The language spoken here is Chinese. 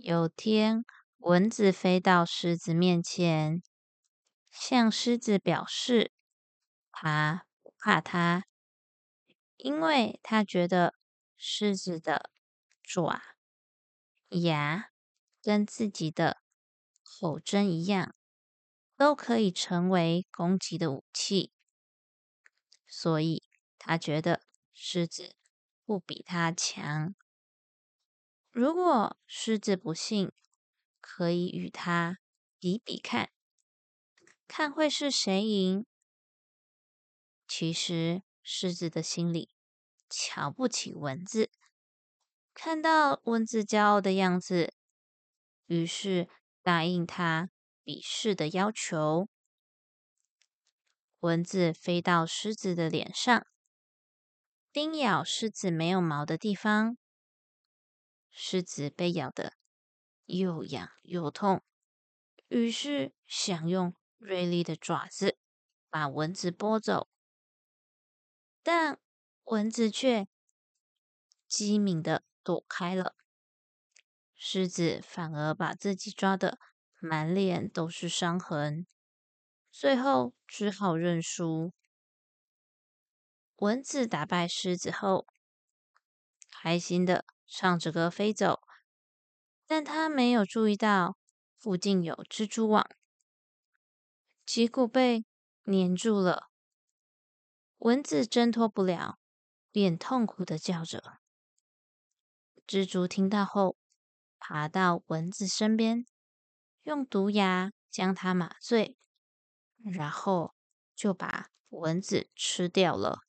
有天，蚊子飞到狮子面前，向狮子表示它不怕它，因为它觉得狮子的爪、牙跟自己的口针一样，都可以成为攻击的武器，所以它觉得狮子不比它强。如果狮子不信，可以与它比比看，看会是谁赢。其实狮子的心里瞧不起蚊子，看到蚊子骄傲的样子，于是答应他比试的要求。蚊子飞到狮子的脸上，叮咬狮子没有毛的地方。狮子被咬得又痒又痛，于是想用锐利的爪子把蚊子拨走，但蚊子却机敏的躲开了。狮子反而把自己抓得满脸都是伤痕，最后只好认输。蚊子打败狮子后，开心的。唱着歌飞走，但他没有注意到附近有蜘蛛网，结果被粘住了。蚊子挣脱不了，便痛苦的叫着。蜘蛛听到后，爬到蚊子身边，用毒牙将它麻醉，然后就把蚊子吃掉了。